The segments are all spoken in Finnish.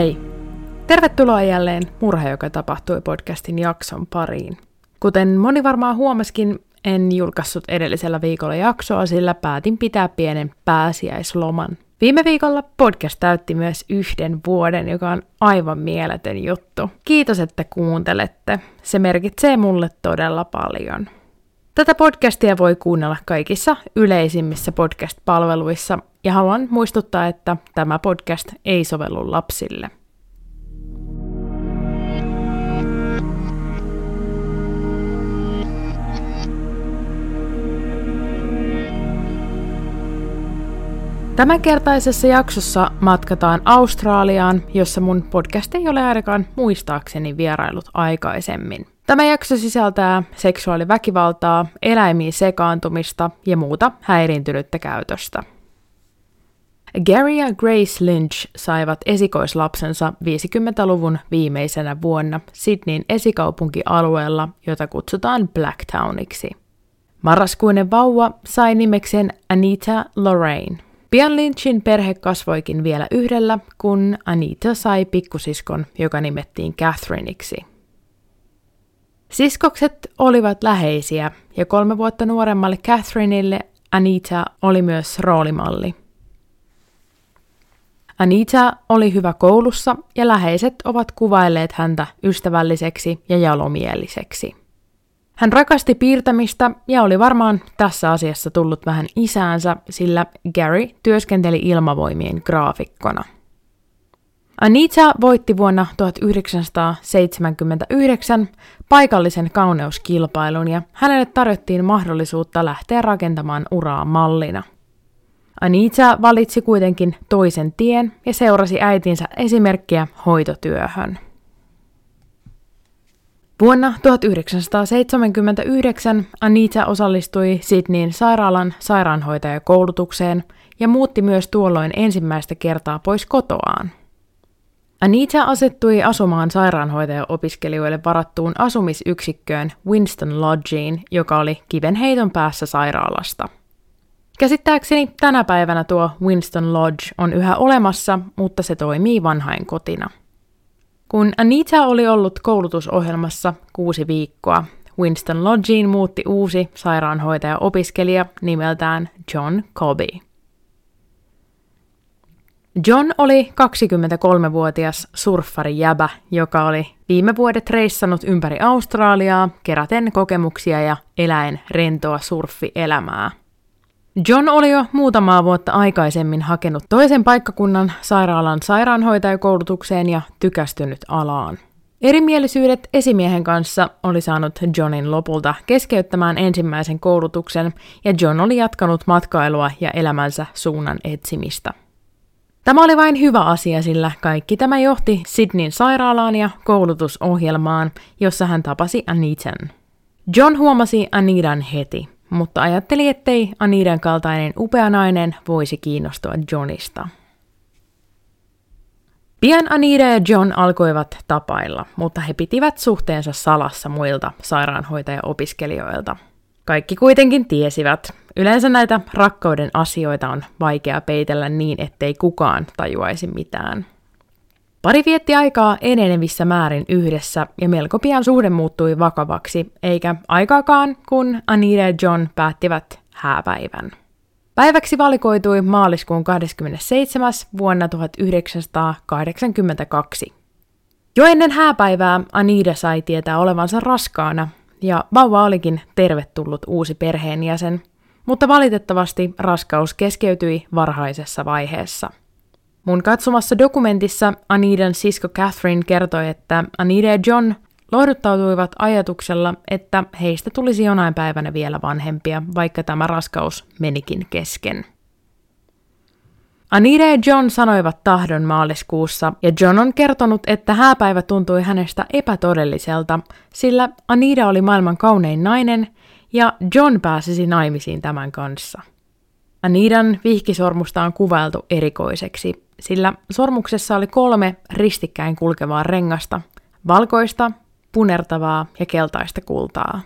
Hei! Tervetuloa jälleen Murha, joka tapahtui podcastin jakson pariin. Kuten moni varmaan huomaskin, en julkaissut edellisellä viikolla jaksoa, sillä päätin pitää pienen pääsiäisloman. Viime viikolla podcast täytti myös yhden vuoden, joka on aivan mieletön juttu. Kiitos, että kuuntelette. Se merkitsee mulle todella paljon. Tätä podcastia voi kuunnella kaikissa yleisimmissä podcast-palveluissa, ja haluan muistuttaa, että tämä podcast ei sovellu lapsille. Tämänkertaisessa jaksossa matkataan Australiaan, jossa mun podcast ei ole ainakaan muistaakseni vierailut aikaisemmin. Tämä jakso sisältää seksuaaliväkivaltaa, eläimiin sekaantumista ja muuta häiriintynyttä käytöstä. Gary ja Grace Lynch saivat esikoislapsensa 50-luvun viimeisenä vuonna Sydneyn esikaupunkialueella, jota kutsutaan Blacktowniksi. Marraskuinen vauva sai nimeksen Anita Lorraine. Pian Lynchin perhe kasvoikin vielä yhdellä, kun Anita sai pikkusiskon, joka nimettiin Catherineiksi. Siskokset olivat läheisiä, ja kolme vuotta nuoremmalle Catherineille Anita oli myös roolimalli. Anita oli hyvä koulussa ja läheiset ovat kuvailleet häntä ystävälliseksi ja jalomieliseksi. Hän rakasti piirtämistä ja oli varmaan tässä asiassa tullut vähän isäänsä, sillä Gary työskenteli ilmavoimien graafikkona. Anita voitti vuonna 1979 paikallisen kauneuskilpailun ja hänelle tarjottiin mahdollisuutta lähteä rakentamaan uraa mallina. Anita valitsi kuitenkin toisen tien ja seurasi äitinsä esimerkkiä hoitotyöhön. Vuonna 1979 Anita osallistui Sydneyn sairaalan sairaanhoitajakoulutukseen ja muutti myös tuolloin ensimmäistä kertaa pois kotoaan. Anita asettui asumaan sairaanhoitajaopiskelijoille varattuun asumisyksikköön Winston Lodgeen, joka oli kivenheiton päässä sairaalasta. Käsittääkseni tänä päivänä tuo Winston Lodge on yhä olemassa, mutta se toimii vanhain kotina. Kun Anita oli ollut koulutusohjelmassa kuusi viikkoa, Winston Lodgeen muutti uusi sairaanhoitaja-opiskelija nimeltään John Cobby. John oli 23-vuotias surffari jäbä, joka oli viime vuodet reissannut ympäri Australiaa keräten kokemuksia ja eläen rentoa surffielämää. John oli jo muutamaa vuotta aikaisemmin hakenut toisen paikkakunnan sairaalan sairaanhoitajakoulutukseen ja tykästynyt alaan. Erimielisyydet esimiehen kanssa oli saanut Johnin lopulta keskeyttämään ensimmäisen koulutuksen, ja John oli jatkanut matkailua ja elämänsä suunnan etsimistä. Tämä oli vain hyvä asia, sillä kaikki tämä johti Sydneyn sairaalaan ja koulutusohjelmaan, jossa hän tapasi Anitan. John huomasi Anidan heti – mutta ajatteli, ettei Anidan kaltainen upea nainen voisi kiinnostua Johnista. Pian Anida ja John alkoivat tapailla, mutta he pitivät suhteensa salassa muilta sairaanhoitaja-opiskelijoilta. Kaikki kuitenkin tiesivät. Yleensä näitä rakkauden asioita on vaikea peitellä niin, ettei kukaan tajuaisi mitään. Pari vietti aikaa enenevissä määrin yhdessä ja melko pian suhde muuttui vakavaksi, eikä aikaakaan, kun Anita ja John päättivät hääpäivän. Päiväksi valikoitui maaliskuun 27. vuonna 1982. Jo ennen hääpäivää Anita sai tietää olevansa raskaana, ja vauva olikin tervetullut uusi perheenjäsen, mutta valitettavasti raskaus keskeytyi varhaisessa vaiheessa – Mun katsomassa dokumentissa Anidan sisko Catherine kertoi, että Anida ja John lohduttautuivat ajatuksella, että heistä tulisi jonain päivänä vielä vanhempia, vaikka tämä raskaus menikin kesken. Anita ja John sanoivat tahdon maaliskuussa, ja John on kertonut, että hääpäivä tuntui hänestä epätodelliselta, sillä Anita oli maailman kaunein nainen, ja John pääsisi naimisiin tämän kanssa. Anidan vihkisormusta on kuvailtu erikoiseksi, sillä sormuksessa oli kolme ristikkäin kulkevaa rengasta, valkoista, punertavaa ja keltaista kultaa.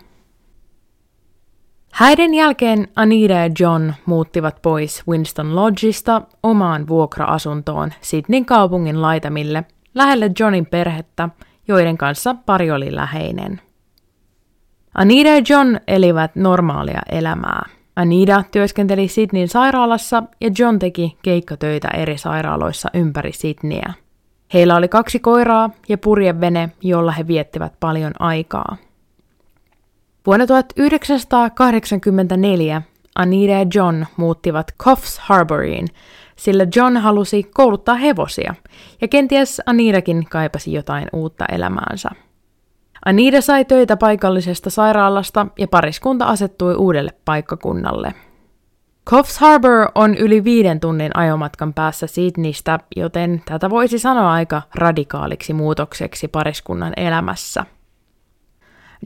Häiden jälkeen Anita ja John muuttivat pois Winston Lodgeista omaan vuokra-asuntoon Sydneyn kaupungin laitamille, lähelle Johnin perhettä, joiden kanssa pari oli läheinen. Anita ja John elivät normaalia elämää. Anita työskenteli Sydneyn sairaalassa ja John teki keikkatöitä eri sairaaloissa ympäri Sydneyä. Heillä oli kaksi koiraa ja purjevene, jolla he viettivät paljon aikaa. Vuonna 1984 Anita ja John muuttivat Coffs Harboriin, sillä John halusi kouluttaa hevosia, ja kenties Anitakin kaipasi jotain uutta elämäänsä. Anita sai töitä paikallisesta sairaalasta ja pariskunta asettui uudelle paikkakunnalle. Coffs Harbour on yli viiden tunnin ajomatkan päässä Sydneystä, joten tätä voisi sanoa aika radikaaliksi muutokseksi pariskunnan elämässä.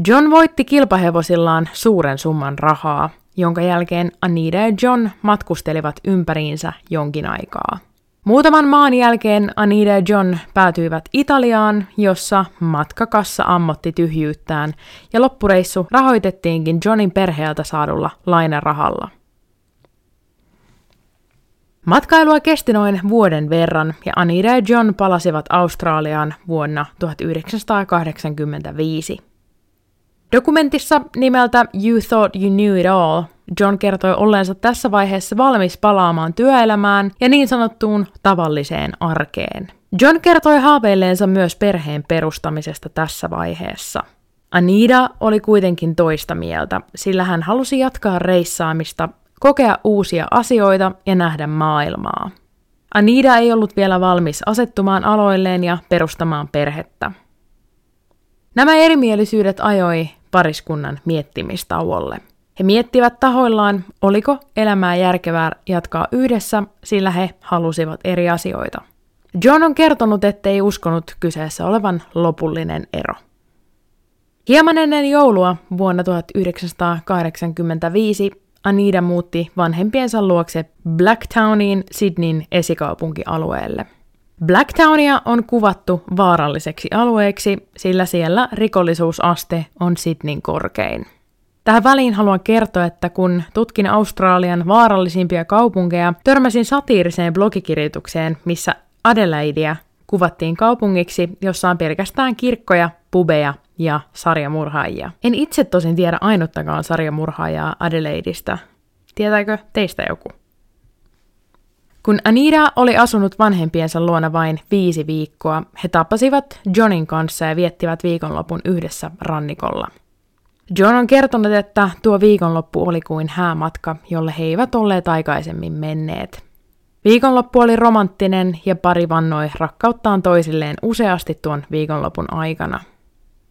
John voitti kilpahevosillaan suuren summan rahaa, jonka jälkeen Anita ja John matkustelivat ympäriinsä jonkin aikaa. Muutaman maan jälkeen Anita ja John päätyivät Italiaan, jossa matkakassa ammotti tyhjyyttään, ja loppureissu rahoitettiinkin Johnin perheeltä saadulla lainarahalla. Matkailua kesti noin vuoden verran, ja Anita ja John palasivat Australiaan vuonna 1985. Dokumentissa nimeltä You Thought You Knew It All John kertoi olleensa tässä vaiheessa valmis palaamaan työelämään ja niin sanottuun tavalliseen arkeen. John kertoi haaveilleensa myös perheen perustamisesta tässä vaiheessa. Anida oli kuitenkin toista mieltä, sillä hän halusi jatkaa reissaamista, kokea uusia asioita ja nähdä maailmaa. Anida ei ollut vielä valmis asettumaan aloilleen ja perustamaan perhettä. Nämä erimielisyydet ajoi pariskunnan miettimistauolle. He miettivät tahoillaan, oliko elämää järkevää jatkaa yhdessä, sillä he halusivat eri asioita. John on kertonut, ettei uskonut kyseessä olevan lopullinen ero. Hieman ennen joulua vuonna 1985 Anita muutti vanhempiensa luokse Blacktowniin Sydneyn esikaupunkialueelle. Blacktownia on kuvattu vaaralliseksi alueeksi, sillä siellä rikollisuusaste on Sydneyn korkein. Tähän väliin haluan kertoa, että kun tutkin Australian vaarallisimpia kaupunkeja, törmäsin satiiriseen blogikirjoitukseen, missä Adelaidea kuvattiin kaupungiksi, jossa on pelkästään kirkkoja, pubeja ja sarjamurhaajia. En itse tosin tiedä ainuttakaan sarjamurhaajaa Adelaideista. Tietääkö teistä joku? Kun Anita oli asunut vanhempiensa luona vain viisi viikkoa, he tappasivat Johnin kanssa ja viettivät viikonlopun yhdessä rannikolla. John on kertonut, että tuo viikonloppu oli kuin häämatka, jolle he eivät olleet aikaisemmin menneet. Viikonloppu oli romanttinen ja pari vannoi rakkauttaan toisilleen useasti tuon viikonlopun aikana.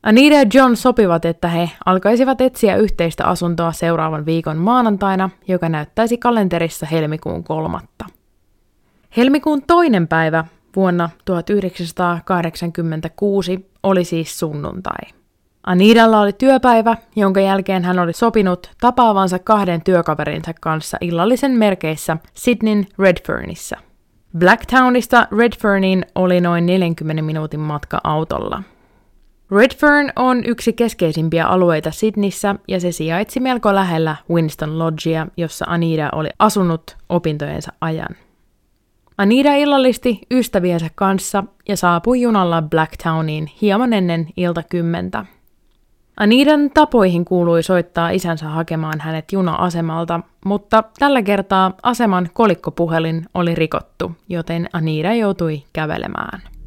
Anita ja John sopivat, että he alkaisivat etsiä yhteistä asuntoa seuraavan viikon maanantaina, joka näyttäisi kalenterissa helmikuun kolmatta. Helmikuun toinen päivä vuonna 1986 oli siis sunnuntai. Anidalla oli työpäivä, jonka jälkeen hän oli sopinut tapaavansa kahden työkaverinsa kanssa illallisen merkeissä Sydneyn Redfernissa. Blacktownista Redferniin oli noin 40 minuutin matka autolla. Redfern on yksi keskeisimpiä alueita Sydneyssä ja se sijaitsi melko lähellä Winston Lodgea, jossa Anida oli asunut opintojensa ajan. Anida illallisti ystäviensä kanssa ja saapui junalla Blacktowniin hieman ennen ilta kymmentä. Anidan tapoihin kuului soittaa isänsä hakemaan hänet juna-asemalta, mutta tällä kertaa aseman kolikkopuhelin oli rikottu, joten Anida joutui kävelemään.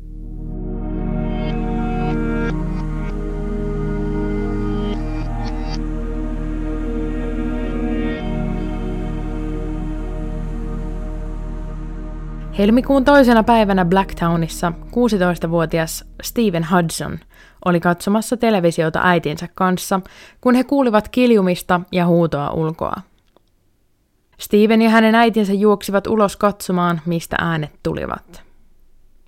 Helmikuun toisena päivänä Blacktownissa 16-vuotias Stephen Hudson oli katsomassa televisiota äitinsä kanssa, kun he kuulivat kiljumista ja huutoa ulkoa. Steven ja hänen äitinsä juoksivat ulos katsomaan, mistä äänet tulivat.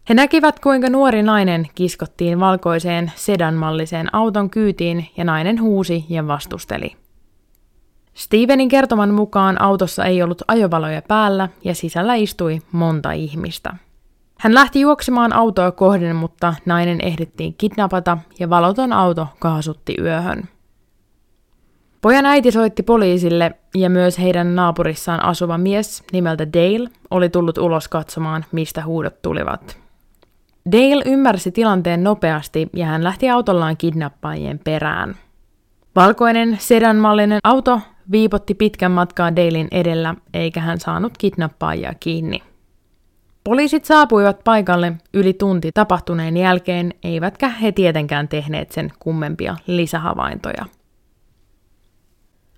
He näkivät, kuinka nuori nainen kiskottiin valkoiseen sedanmalliseen auton kyytiin ja nainen huusi ja vastusteli. Stevenin kertoman mukaan autossa ei ollut ajovaloja päällä ja sisällä istui monta ihmistä. Hän lähti juoksemaan autoa kohden, mutta nainen ehdittiin kidnapata ja valoton auto kaasutti yöhön. Pojan äiti soitti poliisille ja myös heidän naapurissaan asuva mies nimeltä Dale oli tullut ulos katsomaan, mistä huudot tulivat. Dale ymmärsi tilanteen nopeasti ja hän lähti autollaan kidnappaajien perään. Valkoinen sedanmallinen auto viipotti pitkän matkaa Dalein edellä, eikä hän saanut kidnappaajia kiinni. Poliisit saapuivat paikalle yli tunti tapahtuneen jälkeen, eivätkä he tietenkään tehneet sen kummempia lisähavaintoja.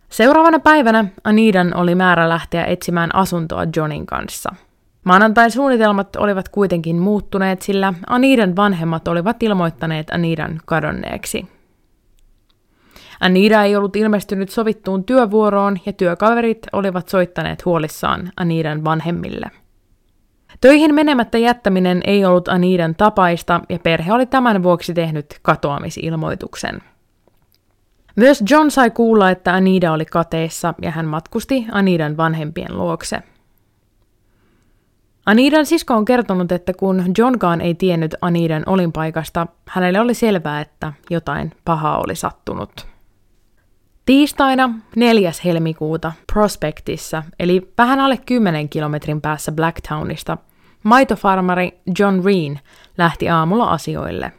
Seuraavana päivänä Anidan oli määrä lähteä etsimään asuntoa Johnin kanssa. Maanantain suunnitelmat olivat kuitenkin muuttuneet, sillä Anidan vanhemmat olivat ilmoittaneet Anidan kadonneeksi. Anida ei ollut ilmestynyt sovittuun työvuoroon ja työkaverit olivat soittaneet huolissaan Anidan vanhemmille. Töihin menemättä jättäminen ei ollut Anidan tapaista ja perhe oli tämän vuoksi tehnyt katoamisilmoituksen. Myös John sai kuulla, että Anida oli kateessa ja hän matkusti Anidan vanhempien luokse. Anidan sisko on kertonut, että kun Johnkaan ei tiennyt Anidan olinpaikasta, hänelle oli selvää, että jotain pahaa oli sattunut. Tiistaina 4. helmikuuta Prospectissa, eli vähän alle 10 kilometrin päässä Blacktownista, maitofarmari John Reen lähti aamulla asioille.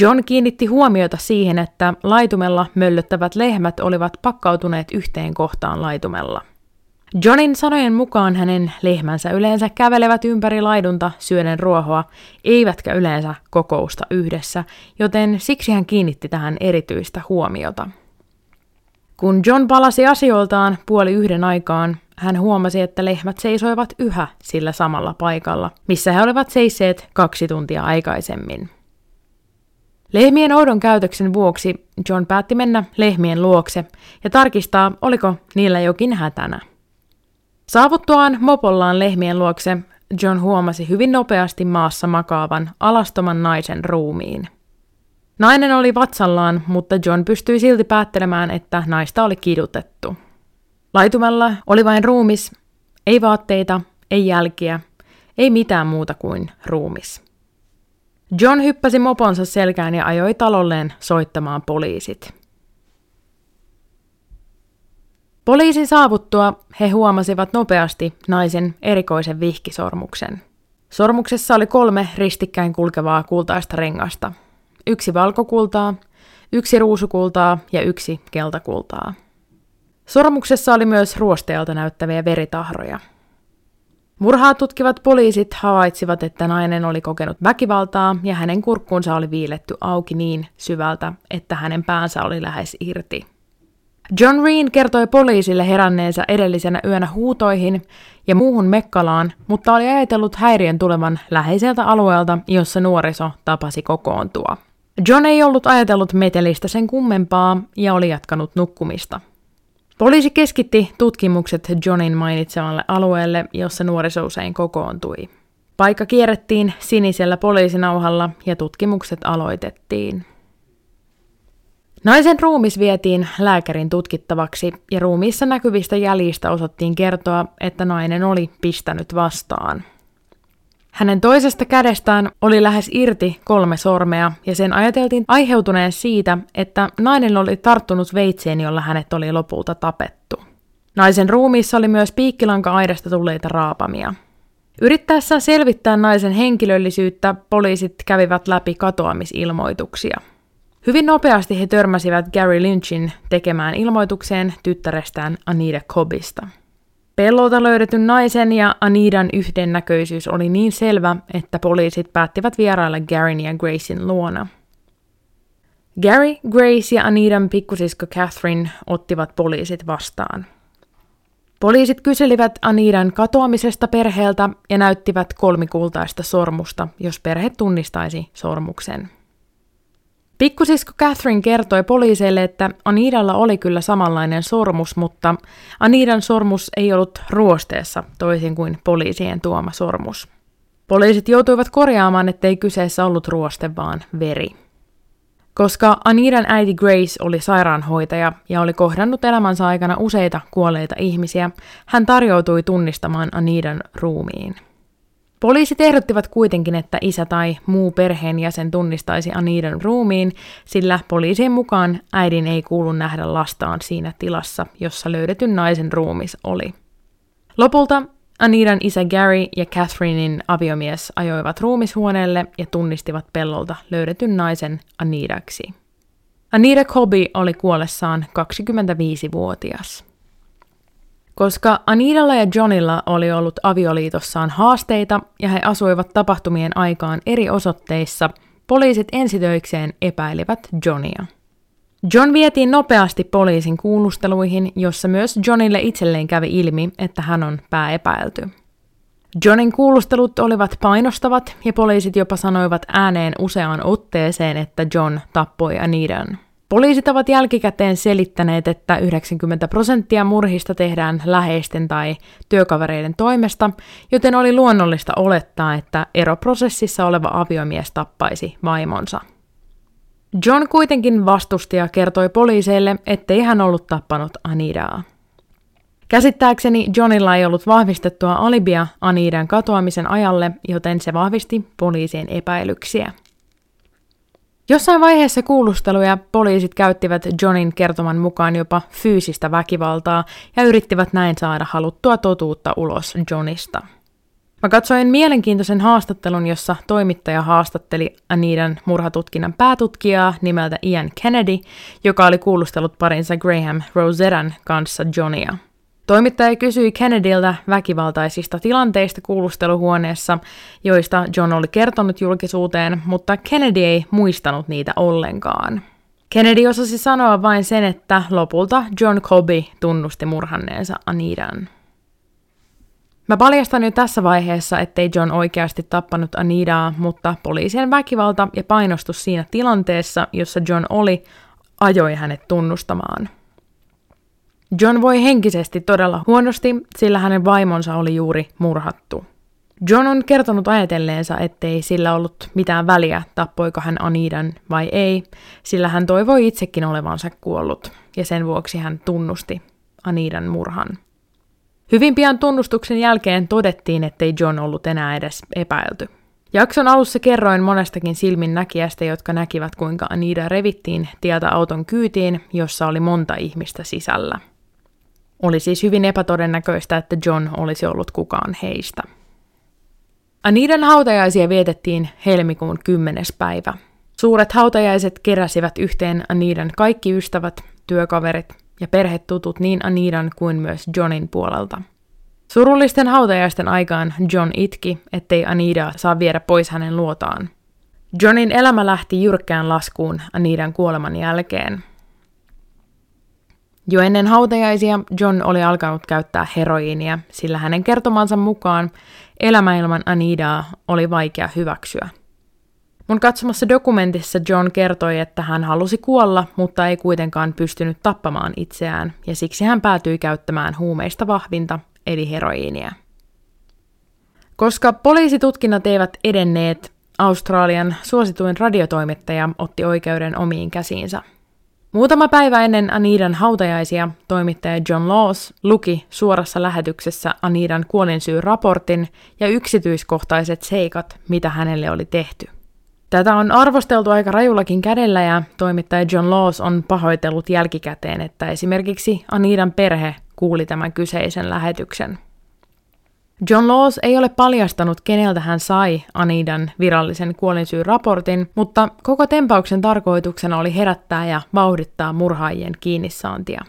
John kiinnitti huomiota siihen, että laitumella möllöttävät lehmät olivat pakkautuneet yhteen kohtaan laitumella. Johnin sanojen mukaan hänen lehmänsä yleensä kävelevät ympäri laidunta syöden ruohoa, eivätkä yleensä kokousta yhdessä, joten siksi hän kiinnitti tähän erityistä huomiota. Kun John palasi asioiltaan puoli yhden aikaan, hän huomasi, että lehmät seisoivat yhä sillä samalla paikalla, missä he olivat seisseet kaksi tuntia aikaisemmin. Lehmien oudon käytöksen vuoksi John päätti mennä lehmien luokse ja tarkistaa, oliko niillä jokin hätänä. Saavuttuaan mopollaan lehmien luokse, John huomasi hyvin nopeasti maassa makaavan alastoman naisen ruumiin. Nainen oli vatsallaan, mutta John pystyi silti päättelemään, että naista oli kidutettu. Laitumella oli vain ruumis, ei vaatteita, ei jälkiä, ei mitään muuta kuin ruumis. John hyppäsi moponsa selkään ja ajoi talolleen soittamaan poliisit. Poliisin saavuttua he huomasivat nopeasti naisen erikoisen vihkisormuksen. Sormuksessa oli kolme ristikkäin kulkevaa kultaista rengasta – yksi valkokultaa, yksi ruusukultaa ja yksi keltakultaa. Sormuksessa oli myös ruosteelta näyttäviä veritahroja. Murhaa tutkivat poliisit havaitsivat, että nainen oli kokenut väkivaltaa ja hänen kurkkuunsa oli viiletty auki niin syvältä, että hänen päänsä oli lähes irti. John Reen kertoi poliisille heränneensä edellisenä yönä huutoihin ja muuhun mekkalaan, mutta oli ajatellut häiriön tulevan läheiseltä alueelta, jossa nuoriso tapasi kokoontua. John ei ollut ajatellut metelistä sen kummempaa ja oli jatkanut nukkumista. Poliisi keskitti tutkimukset Johnin mainitsemalle alueelle, jossa nuoriso usein kokoontui. Paikka kierrettiin sinisellä poliisinauhalla ja tutkimukset aloitettiin. Naisen ruumis vietiin lääkärin tutkittavaksi ja ruumiissa näkyvistä jäljistä osattiin kertoa, että nainen oli pistänyt vastaan – hänen toisesta kädestään oli lähes irti kolme sormea, ja sen ajateltiin aiheutuneen siitä, että nainen oli tarttunut veitseen, jolla hänet oli lopulta tapettu. Naisen ruumiissa oli myös piikkilanka-aidasta tulleita raapamia. Yrittäessään selvittää naisen henkilöllisyyttä, poliisit kävivät läpi katoamisilmoituksia. Hyvin nopeasti he törmäsivät Gary Lynchin tekemään ilmoitukseen tyttärestään Anita Cobbista. Pellolta löydetyn naisen ja Anidan yhdennäköisyys oli niin selvä, että poliisit päättivät vierailla Garyn ja Gracein luona. Gary, Grace ja Anidan pikkusisko Catherine ottivat poliisit vastaan. Poliisit kyselivät Anidan katoamisesta perheeltä ja näyttivät kolmikultaista sormusta, jos perhe tunnistaisi sormuksen. Pikkusisko Catherine kertoi poliiseille, että Anidalla oli kyllä samanlainen sormus, mutta Anidan sormus ei ollut ruosteessa toisin kuin poliisien tuoma sormus. Poliisit joutuivat korjaamaan, ettei kyseessä ollut ruoste, vaan veri. Koska Anidan äiti Grace oli sairaanhoitaja ja oli kohdannut elämänsä aikana useita kuolleita ihmisiä, hän tarjoutui tunnistamaan Anidan ruumiin. Poliisit ehdottivat kuitenkin, että isä tai muu perheenjäsen tunnistaisi Anidan ruumiin, sillä poliisien mukaan äidin ei kuulu nähdä lastaan siinä tilassa, jossa löydetyn naisen ruumis oli. Lopulta Anidan isä Gary ja Catherinein aviomies ajoivat ruumishuoneelle ja tunnistivat pellolta löydetyn naisen Anidaksi. Anita Colby oli kuollessaan 25-vuotias. Koska Anidalla ja Johnilla oli ollut avioliitossaan haasteita ja he asuivat tapahtumien aikaan eri osoitteissa, poliisit ensitöikseen epäilivät Johnia. John vietiin nopeasti poliisin kuulusteluihin, jossa myös Johnille itselleen kävi ilmi, että hän on pääepäilty. Johnin kuulustelut olivat painostavat ja poliisit jopa sanoivat ääneen useaan otteeseen, että John tappoi Anidan. Poliisit ovat jälkikäteen selittäneet, että 90 prosenttia murhista tehdään läheisten tai työkavereiden toimesta, joten oli luonnollista olettaa, että eroprosessissa oleva aviomies tappaisi vaimonsa. John kuitenkin vastusti ja kertoi poliiseille, ettei hän ollut tappanut Anidaa. Käsittääkseni Johnilla ei ollut vahvistettua alibia Anidan katoamisen ajalle, joten se vahvisti poliisien epäilyksiä. Jossain vaiheessa kuulusteluja poliisit käyttivät Johnin kertoman mukaan jopa fyysistä väkivaltaa ja yrittivät näin saada haluttua totuutta ulos Johnista. Mä katsoin mielenkiintoisen haastattelun, jossa toimittaja haastatteli Anidan murhatutkinnan päätutkijaa nimeltä Ian Kennedy, joka oli kuulustellut parinsa Graham Rosettan kanssa Johnia. Toimittaja kysyi Kennedyltä väkivaltaisista tilanteista kuulusteluhuoneessa, joista John oli kertonut julkisuuteen, mutta Kennedy ei muistanut niitä ollenkaan. Kennedy osasi sanoa vain sen, että lopulta John Colby tunnusti murhanneensa Anidan. Mä paljastan jo tässä vaiheessa, ettei John oikeasti tappanut Anidaa, mutta poliisien väkivalta ja painostus siinä tilanteessa, jossa John oli, ajoi hänet tunnustamaan. John voi henkisesti todella huonosti, sillä hänen vaimonsa oli juuri murhattu. John on kertonut ajatelleensa, ettei sillä ollut mitään väliä, tappoiko hän Anidan vai ei, sillä hän toivoi itsekin olevansa kuollut, ja sen vuoksi hän tunnusti Anidan murhan. Hyvin pian tunnustuksen jälkeen todettiin, ettei John ollut enää edes epäilty. Jakson alussa kerroin monestakin silmin näkijästä, jotka näkivät kuinka Anida revittiin tieltä auton kyytiin, jossa oli monta ihmistä sisällä. Oli siis hyvin epätodennäköistä, että John olisi ollut kukaan heistä. Anidan hautajaisia vietettiin helmikuun 10. päivä. Suuret hautajaiset keräsivät yhteen Anidan kaikki ystävät, työkaverit ja perhetutut niin Anidan kuin myös Johnin puolelta. Surullisten hautajaisten aikaan John itki, ettei Anida saa viedä pois hänen luotaan. Johnin elämä lähti jyrkkään laskuun Anidan kuoleman jälkeen – jo ennen hautajaisia John oli alkanut käyttää heroiinia, sillä hänen kertomansa mukaan elämä ilman Anidaa oli vaikea hyväksyä. Mun katsomassa dokumentissa John kertoi, että hän halusi kuolla, mutta ei kuitenkaan pystynyt tappamaan itseään, ja siksi hän päätyi käyttämään huumeista vahvinta, eli heroiinia. Koska poliisitutkinnat eivät edenneet, Australian suosituin radiotoimittaja otti oikeuden omiin käsiinsä – Muutama päivä ennen Anidan hautajaisia toimittaja John Laws luki suorassa lähetyksessä Anidan kuolinsyy-raportin ja yksityiskohtaiset seikat, mitä hänelle oli tehty. Tätä on arvosteltu aika rajullakin kädellä ja toimittaja John Laws on pahoitellut jälkikäteen, että esimerkiksi Anidan perhe kuuli tämän kyseisen lähetyksen. John Laws ei ole paljastanut, keneltä hän sai Anidan virallisen kuolinsyy-raportin, mutta koko tempauksen tarkoituksena oli herättää ja vauhdittaa murhaajien kiinnisaantia.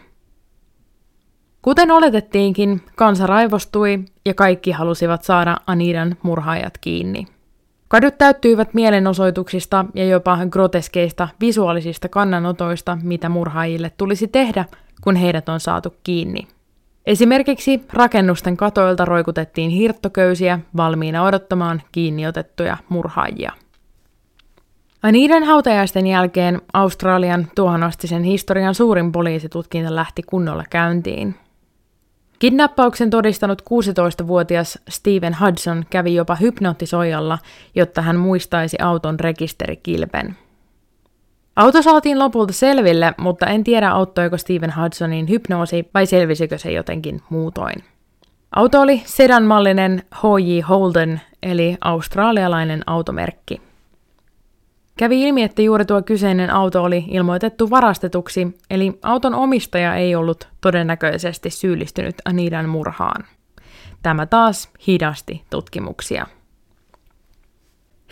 Kuten oletettiinkin, kansa raivostui ja kaikki halusivat saada Anidan murhaajat kiinni. Kadut täyttyivät mielenosoituksista ja jopa groteskeista visuaalisista kannanotoista, mitä murhaajille tulisi tehdä, kun heidät on saatu kiinni – Esimerkiksi rakennusten katoilta roikutettiin hirttoköysiä valmiina odottamaan kiinniotettuja murhaajia. Niiden hautajaisten jälkeen Australian tuohonastisen historian suurin poliisitutkinta lähti kunnolla käyntiin. Kidnappauksen todistanut 16-vuotias Steven Hudson kävi jopa hypnoottisoijalla, jotta hän muistaisi auton rekisterikilpen. Auto saatiin lopulta selville, mutta en tiedä auttoiko Stephen Hudsonin hypnoosi vai selvisikö se jotenkin muutoin. Auto oli sedanmallinen H.J. Holden, eli australialainen automerkki. Kävi ilmi, että juuri tuo kyseinen auto oli ilmoitettu varastetuksi, eli auton omistaja ei ollut todennäköisesti syyllistynyt Anidan murhaan. tämä taas hidasti tutkimuksia.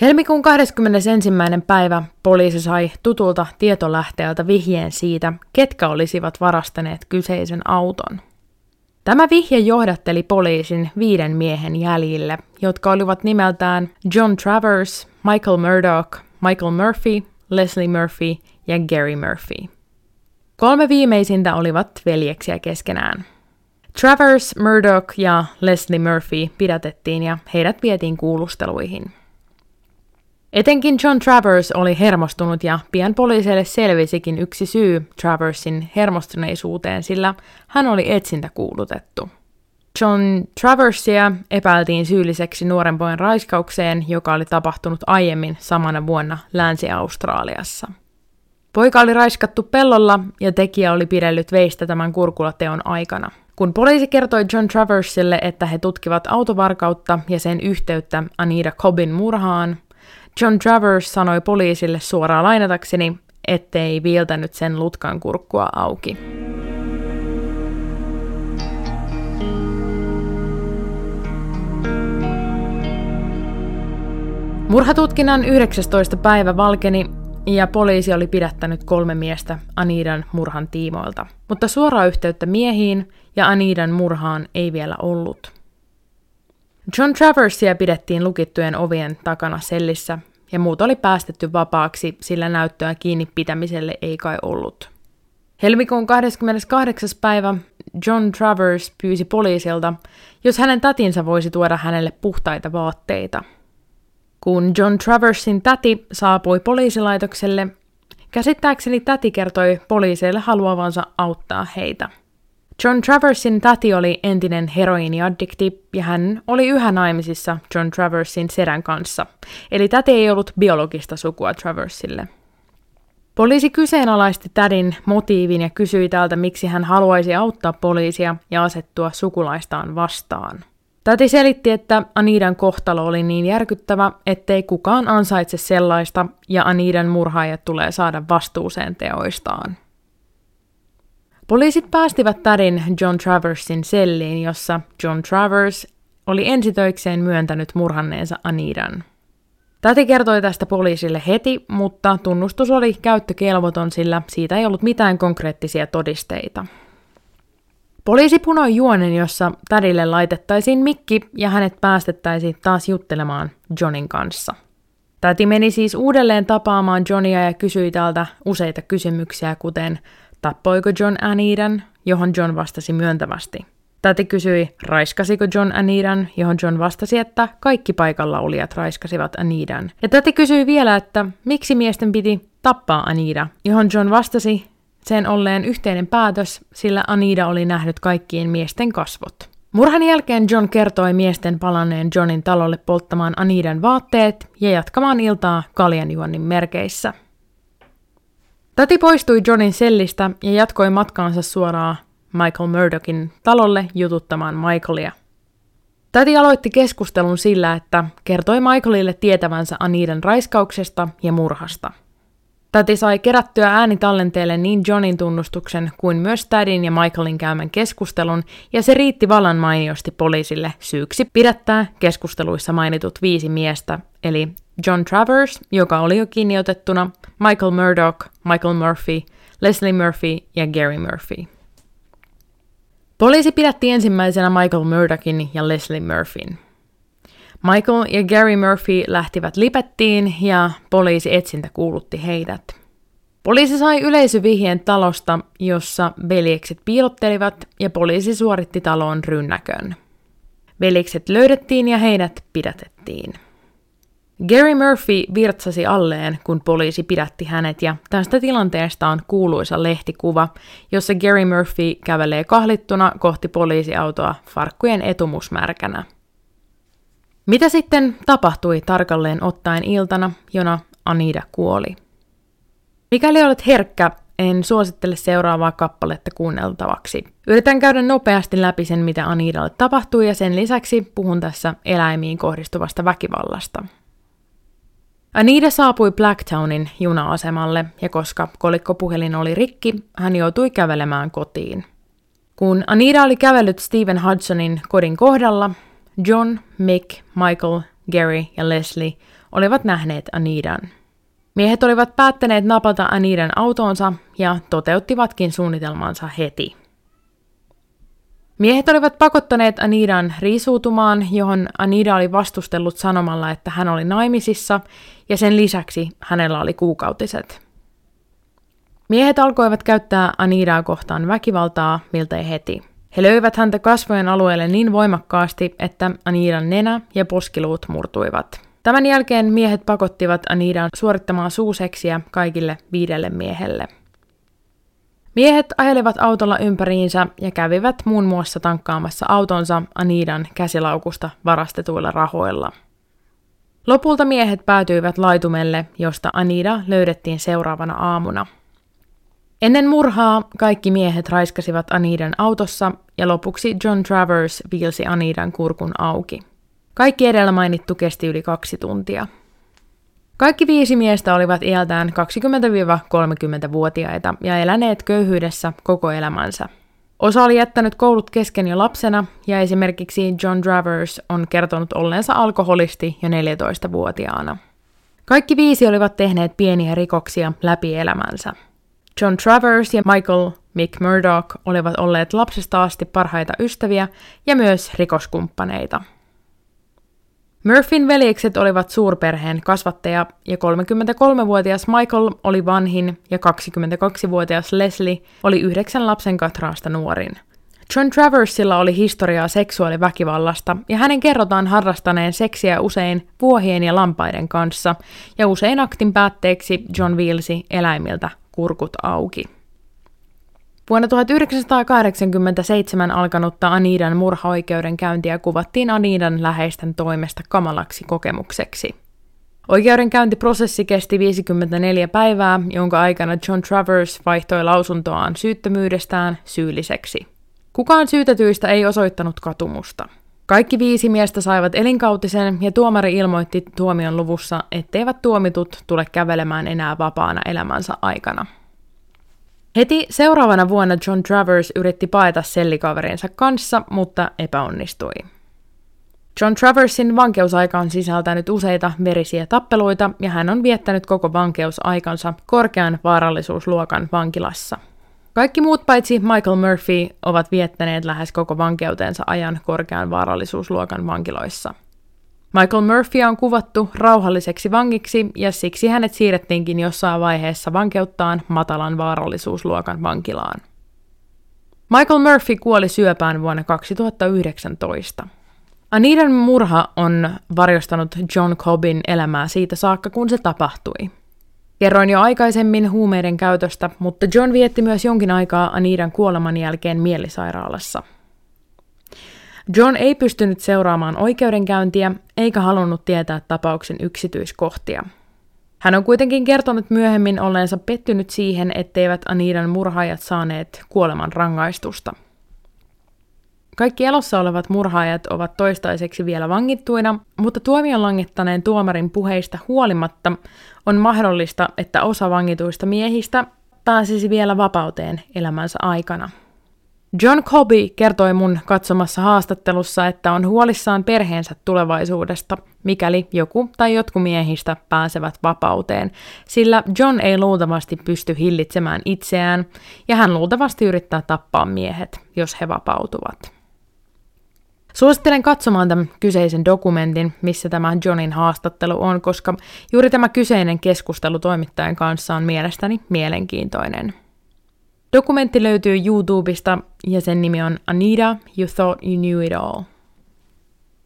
Helmikuun 21. päivä poliisi sai tutulta tietolähteeltä vihjeen siitä, ketkä olisivat varastaneet kyseisen auton. Tämä vihje johdatteli poliisin viiden miehen jäljille, jotka olivat nimeltään John Travers, Michael Murdoch, Michael Murphy, Leslie Murphy ja Gary Murphy. Kolme viimeisintä olivat veljeksiä keskenään. Travers, Murdoch ja Leslie Murphy pidätettiin ja heidät vietiin kuulusteluihin. Etenkin John Travers oli hermostunut ja pian poliiseille selvisikin yksi syy Traversin hermostuneisuuteen, sillä hän oli etsintä kuulutettu. John Traversia epäiltiin syylliseksi nuoren pojan raiskaukseen, joka oli tapahtunut aiemmin samana vuonna Länsi-Australiassa. Poika oli raiskattu pellolla ja tekijä oli pidellyt veistä tämän kurkulateon aikana. Kun poliisi kertoi John Traversille, että he tutkivat autovarkautta ja sen yhteyttä Anita Cobbin murhaan, John Travers sanoi poliisille suoraan lainatakseni, ettei viiltänyt sen lutkan kurkkua auki. Murhatutkinnan 19. päivä valkeni ja poliisi oli pidättänyt kolme miestä Anidan murhan tiimoilta, mutta suoraa yhteyttä miehiin ja Anidan murhaan ei vielä ollut. John Traversia pidettiin lukittujen ovien takana sellissä ja muut oli päästetty vapaaksi, sillä näyttöä kiinni pitämiselle ei kai ollut. Helmikuun 28. päivä John Travers pyysi poliisilta, jos hänen tatinsa voisi tuoda hänelle puhtaita vaatteita – kun John Traversin täti saapui poliisilaitokselle, käsittääkseni täti kertoi poliiseille haluavansa auttaa heitä. John Traversin täti oli entinen heroiniaddikti ja hän oli yhä naimisissa John Traversin sedän kanssa, eli täti ei ollut biologista sukua Traversille. Poliisi kyseenalaisti tädin motiivin ja kysyi tältä, miksi hän haluaisi auttaa poliisia ja asettua sukulaistaan vastaan. Täti selitti, että Anidan kohtalo oli niin järkyttävä, ettei kukaan ansaitse sellaista, ja Anidan murhaajat tulee saada vastuuseen teoistaan. Poliisit päästivät tädin John Traversin selliin, jossa John Travers oli ensitöikseen myöntänyt murhanneensa Anidan. Täti kertoi tästä poliisille heti, mutta tunnustus oli käyttökelvoton, sillä siitä ei ollut mitään konkreettisia todisteita. Poliisi punoi juonen, jossa tädille laitettaisiin mikki ja hänet päästettäisiin taas juttelemaan Johnin kanssa. Täti meni siis uudelleen tapaamaan Johnia ja kysyi tältä useita kysymyksiä, kuten tappoiko John Anidan, johon John vastasi myöntävästi. Täti kysyi, raiskasiko John Anidan, johon John vastasi, että kaikki paikalla olijat raiskasivat Anidan. Ja täti kysyi vielä, että miksi miesten piti tappaa Anida, johon John vastasi, sen olleen yhteinen päätös, sillä Anida oli nähnyt kaikkien miesten kasvot. Murhan jälkeen John kertoi miesten palanneen Johnin talolle polttamaan Anidan vaatteet ja jatkamaan iltaa kaljanjuonnin merkeissä. Tati poistui Johnin sellistä ja jatkoi matkaansa suoraan Michael Murdochin talolle jututtamaan Michaelia. Täti aloitti keskustelun sillä, että kertoi Michaelille tietävänsä Anidan raiskauksesta ja murhasta – Täti sai kerättyä äänitallenteelle niin Johnin tunnustuksen kuin myös Tadin ja Michaelin käymän keskustelun, ja se riitti vallan mainiosti poliisille syyksi pidättää keskusteluissa mainitut viisi miestä, eli John Travers, joka oli jo kiinniotettuna, Michael Murdoch, Michael Murphy, Leslie Murphy ja Gary Murphy. Poliisi pidätti ensimmäisenä Michael Murdochin ja Leslie Murphyn. Michael ja Gary Murphy lähtivät Lipettiin ja poliisi etsintä kuulutti heidät. Poliisi sai yleisövihjeen talosta, jossa veljekset piilottelivat ja poliisi suoritti taloon rynnäkön. Veljekset löydettiin ja heidät pidätettiin. Gary Murphy virtsasi alleen, kun poliisi pidätti hänet, ja tästä tilanteesta on kuuluisa lehtikuva, jossa Gary Murphy kävelee kahlittuna kohti poliisiautoa farkkujen etumusmärkänä. Mitä sitten tapahtui tarkalleen ottaen iltana, jona Anida kuoli? Mikäli olet herkkä, en suosittele seuraavaa kappaletta kuunneltavaksi. Yritän käydä nopeasti läpi sen, mitä Anidalle tapahtui, ja sen lisäksi puhun tässä eläimiin kohdistuvasta väkivallasta. Anita saapui Blacktownin juna-asemalle, ja koska kolikkopuhelin oli rikki, hän joutui kävelemään kotiin. Kun Anita oli kävellyt Stephen Hudsonin kodin kohdalla, John, Mick, Michael, Gary ja Leslie olivat nähneet Anidan. Miehet olivat päättäneet napata Anidan autonsa ja toteuttivatkin suunnitelmansa heti. Miehet olivat pakottaneet Anidan riisuutumaan, johon Anida oli vastustellut sanomalla, että hän oli naimisissa ja sen lisäksi hänellä oli kuukautiset. Miehet alkoivat käyttää Anidaa kohtaan väkivaltaa miltei heti. He löivät häntä kasvojen alueelle niin voimakkaasti, että Anidan nenä ja poskiluut murtuivat. Tämän jälkeen miehet pakottivat Anidan suorittamaan suuseksiä kaikille viidelle miehelle. Miehet ajelivat autolla ympäriinsä ja kävivät muun muassa tankkaamassa autonsa Anidan käsilaukusta varastetuilla rahoilla. Lopulta miehet päätyivät laitumelle, josta Anida löydettiin seuraavana aamuna. Ennen murhaa kaikki miehet raiskasivat Anidan autossa ja lopuksi John Travers viilsi Anidan kurkun auki. Kaikki edellä mainittu kesti yli kaksi tuntia. Kaikki viisi miestä olivat iältään 20-30-vuotiaita ja eläneet köyhyydessä koko elämänsä. Osa oli jättänyt koulut kesken jo lapsena, ja esimerkiksi John Travers on kertonut olleensa alkoholisti jo 14-vuotiaana. Kaikki viisi olivat tehneet pieniä rikoksia läpi elämänsä. John Travers ja Michael Mick Murdoch olivat olleet lapsesta asti parhaita ystäviä ja myös rikoskumppaneita – Murphyn veljekset olivat suurperheen kasvattaja ja 33-vuotias Michael oli vanhin ja 22-vuotias Leslie oli yhdeksän lapsen katraasta nuorin. John Traversilla oli historiaa seksuaaliväkivallasta ja hänen kerrotaan harrastaneen seksiä usein vuohien ja lampaiden kanssa ja usein aktin päätteeksi John viilsi eläimiltä kurkut auki. Vuonna 1987 alkanutta Anidan murhaoikeudenkäyntiä kuvattiin Anidan läheisten toimesta kamalaksi kokemukseksi. Oikeudenkäyntiprosessi kesti 54 päivää, jonka aikana John Travers vaihtoi lausuntoaan syyttömyydestään syylliseksi. Kukaan syytetyistä ei osoittanut katumusta. Kaikki viisi miestä saivat elinkautisen ja tuomari ilmoitti tuomion luvussa, etteivät tuomitut tule kävelemään enää vapaana elämänsä aikana. Heti seuraavana vuonna John Travers yritti paeta sellikaverinsa kanssa, mutta epäonnistui. John Traversin vankeusaika on sisältänyt useita verisiä tappeluita ja hän on viettänyt koko vankeusaikansa korkean vaarallisuusluokan vankilassa. Kaikki muut paitsi Michael Murphy ovat viettäneet lähes koko vankeutensa ajan korkean vaarallisuusluokan vankiloissa – Michael Murphy on kuvattu rauhalliseksi vangiksi ja siksi hänet siirrettiinkin jossain vaiheessa vankeuttaan matalan vaarallisuusluokan vankilaan. Michael Murphy kuoli syöpään vuonna 2019. Anidan murha on varjostanut John Cobbin elämää siitä saakka, kun se tapahtui. Kerroin jo aikaisemmin huumeiden käytöstä, mutta John vietti myös jonkin aikaa Anidan kuoleman jälkeen mielisairaalassa – John ei pystynyt seuraamaan oikeudenkäyntiä eikä halunnut tietää tapauksen yksityiskohtia. Hän on kuitenkin kertonut myöhemmin olleensa pettynyt siihen, etteivät Anidan murhaajat saaneet kuoleman rangaistusta. Kaikki elossa olevat murhaajat ovat toistaiseksi vielä vangittuina, mutta tuomion langittaneen tuomarin puheista huolimatta on mahdollista, että osa vangituista miehistä pääsisi vielä vapauteen elämänsä aikana. John Cobby kertoi mun katsomassa haastattelussa, että on huolissaan perheensä tulevaisuudesta, mikäli joku tai jotkut miehistä pääsevät vapauteen, sillä John ei luultavasti pysty hillitsemään itseään, ja hän luultavasti yrittää tappaa miehet, jos he vapautuvat. Suosittelen katsomaan tämän kyseisen dokumentin, missä tämä Johnin haastattelu on, koska juuri tämä kyseinen keskustelu toimittajan kanssa on mielestäni mielenkiintoinen. Dokumentti löytyy YouTubesta ja sen nimi on Anita, You Thought You Knew It All.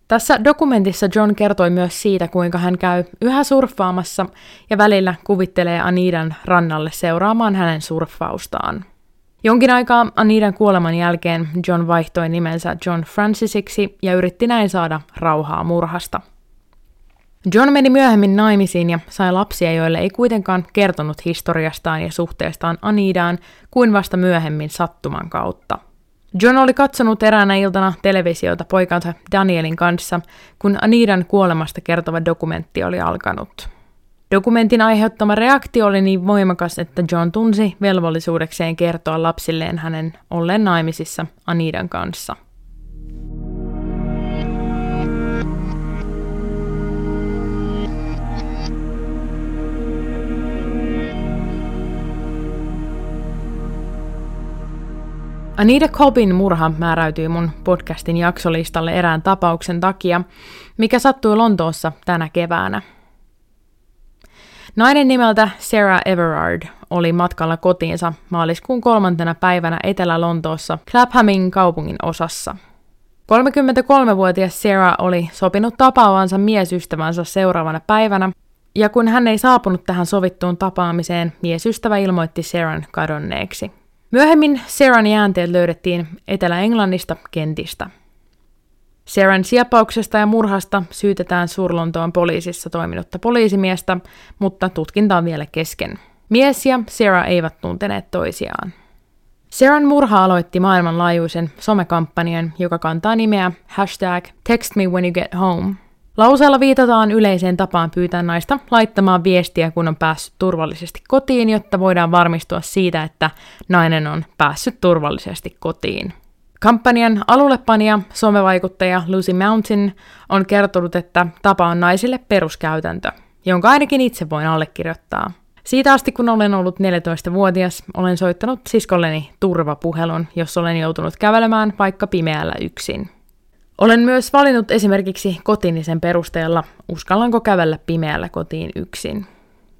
Tässä dokumentissa John kertoi myös siitä, kuinka hän käy yhä surffaamassa ja välillä kuvittelee Anidan rannalle seuraamaan hänen surffaustaan. Jonkin aikaa Anidan kuoleman jälkeen John vaihtoi nimensä John Francisiksi ja yritti näin saada rauhaa murhasta – John meni myöhemmin naimisiin ja sai lapsia, joille ei kuitenkaan kertonut historiastaan ja suhteestaan Anidaan kuin vasta myöhemmin sattuman kautta. John oli katsonut eräänä iltana televisiota poikansa Danielin kanssa, kun Anidan kuolemasta kertova dokumentti oli alkanut. Dokumentin aiheuttama reaktio oli niin voimakas, että John tunsi velvollisuudekseen kertoa lapsilleen hänen olleen naimisissa Anidan kanssa – Anita Cobbin murha määräytyi mun podcastin jaksolistalle erään tapauksen takia, mikä sattui Lontoossa tänä keväänä. Nainen nimeltä Sarah Everard oli matkalla kotiinsa maaliskuun kolmantena päivänä Etelä-Lontoossa Claphamin kaupungin osassa. 33-vuotias Sarah oli sopinut tapaavansa miesystävänsä seuraavana päivänä, ja kun hän ei saapunut tähän sovittuun tapaamiseen, miesystävä ilmoitti Sarahn kadonneeksi. Myöhemmin Saran jäänteet löydettiin Etelä-Englannista Kentistä. Saran sieppauksesta ja murhasta syytetään Surlontoon poliisissa toiminutta poliisimiestä, mutta tutkinta on vielä kesken. Mies ja Sarah eivät tunteneet toisiaan. Saran murha aloitti maailmanlaajuisen somekampanjan, joka kantaa nimeä hashtag Text me when you get home – Lauseella viitataan yleiseen tapaan pyytää naista laittamaan viestiä, kun on päässyt turvallisesti kotiin, jotta voidaan varmistua siitä, että nainen on päässyt turvallisesti kotiin. Kampanjan alullepanija, somevaikuttaja Lucy Mountain on kertonut, että tapa on naisille peruskäytäntö, jonka ainakin itse voin allekirjoittaa. Siitä asti, kun olen ollut 14-vuotias, olen soittanut siskolleni turvapuhelun, jos olen joutunut kävelemään vaikka pimeällä yksin. Olen myös valinnut esimerkiksi kotini sen perusteella, uskallanko kävellä pimeällä kotiin yksin.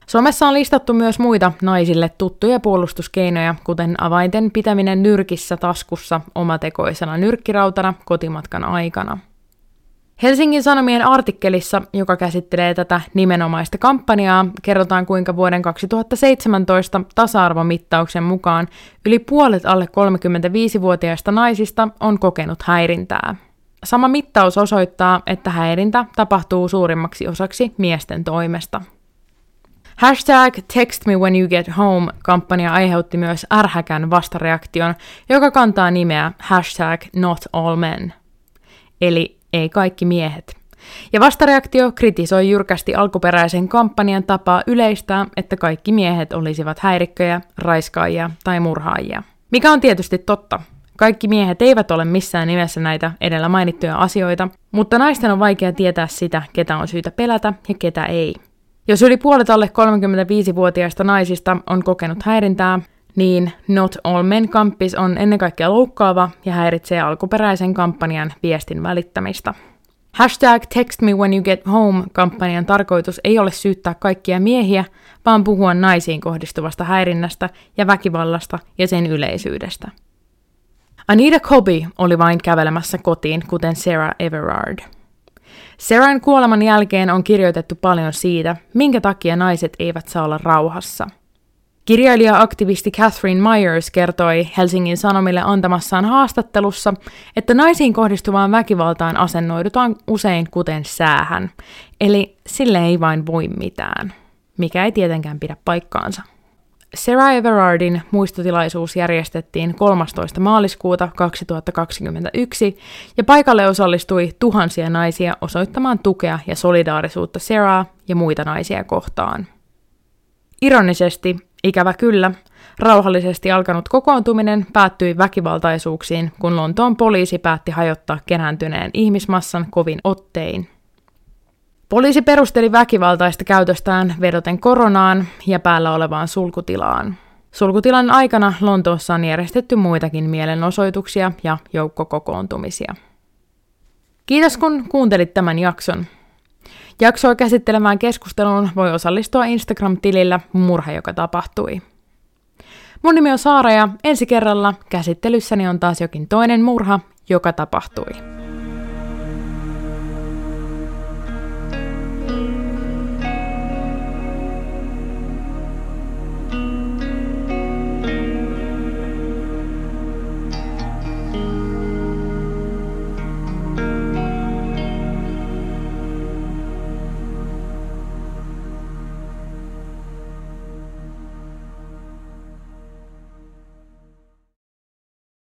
Somessa on listattu myös muita naisille tuttuja puolustuskeinoja, kuten avainten pitäminen nyrkissä taskussa omatekoisena nyrkkirautana kotimatkan aikana. Helsingin Sanomien artikkelissa, joka käsittelee tätä nimenomaista kampanjaa, kerrotaan kuinka vuoden 2017 tasa-arvomittauksen mukaan yli puolet alle 35-vuotiaista naisista on kokenut häirintää. Sama mittaus osoittaa, että häirintä tapahtuu suurimmaksi osaksi miesten toimesta. Hashtag Text me when you get home-kampanja aiheutti myös ärhäkän vastareaktion, joka kantaa nimeä hashtag not all men, eli ei kaikki miehet. Ja vastareaktio kritisoi jyrkästi alkuperäisen kampanjan tapaa yleistää, että kaikki miehet olisivat häirikköjä, raiskaajia tai murhaajia. Mikä on tietysti totta, kaikki miehet eivät ole missään nimessä näitä edellä mainittuja asioita, mutta naisten on vaikea tietää sitä, ketä on syytä pelätä ja ketä ei. Jos yli puolet alle 35-vuotiaista naisista on kokenut häirintää, niin Not All Men Campis on ennen kaikkea loukkaava ja häiritsee alkuperäisen kampanjan viestin välittämistä. Hashtag Text Me When You Get Home-kampanjan tarkoitus ei ole syyttää kaikkia miehiä, vaan puhua naisiin kohdistuvasta häirinnästä ja väkivallasta ja sen yleisyydestä. Anita Kobi oli vain kävelemässä kotiin, kuten Sarah Everard. Sarahin kuoleman jälkeen on kirjoitettu paljon siitä, minkä takia naiset eivät saa olla rauhassa. Kirjailija-aktivisti Catherine Myers kertoi Helsingin Sanomille antamassaan haastattelussa, että naisiin kohdistuvaan väkivaltaan asennoidutaan usein kuten säähän, eli sille ei vain voi mitään, mikä ei tietenkään pidä paikkaansa. Sarah Everardin muistotilaisuus järjestettiin 13. maaliskuuta 2021 ja paikalle osallistui tuhansia naisia osoittamaan tukea ja solidaarisuutta Sarah ja muita naisia kohtaan. Ironisesti, ikävä kyllä, rauhallisesti alkanut kokoontuminen päättyi väkivaltaisuuksiin, kun Lontoon poliisi päätti hajottaa kerääntyneen ihmismassan kovin ottein – Poliisi perusteli väkivaltaista käytöstään vedoten koronaan ja päällä olevaan sulkutilaan. Sulkutilan aikana Lontoossa on järjestetty muitakin mielenosoituksia ja joukkokokoontumisia. Kiitos kun kuuntelit tämän jakson. Jaksoa käsittelemään keskusteluun voi osallistua Instagram-tilillä Murha, joka tapahtui. Mun nimi on Saara ja ensi kerralla käsittelyssäni on taas jokin toinen murha, joka tapahtui.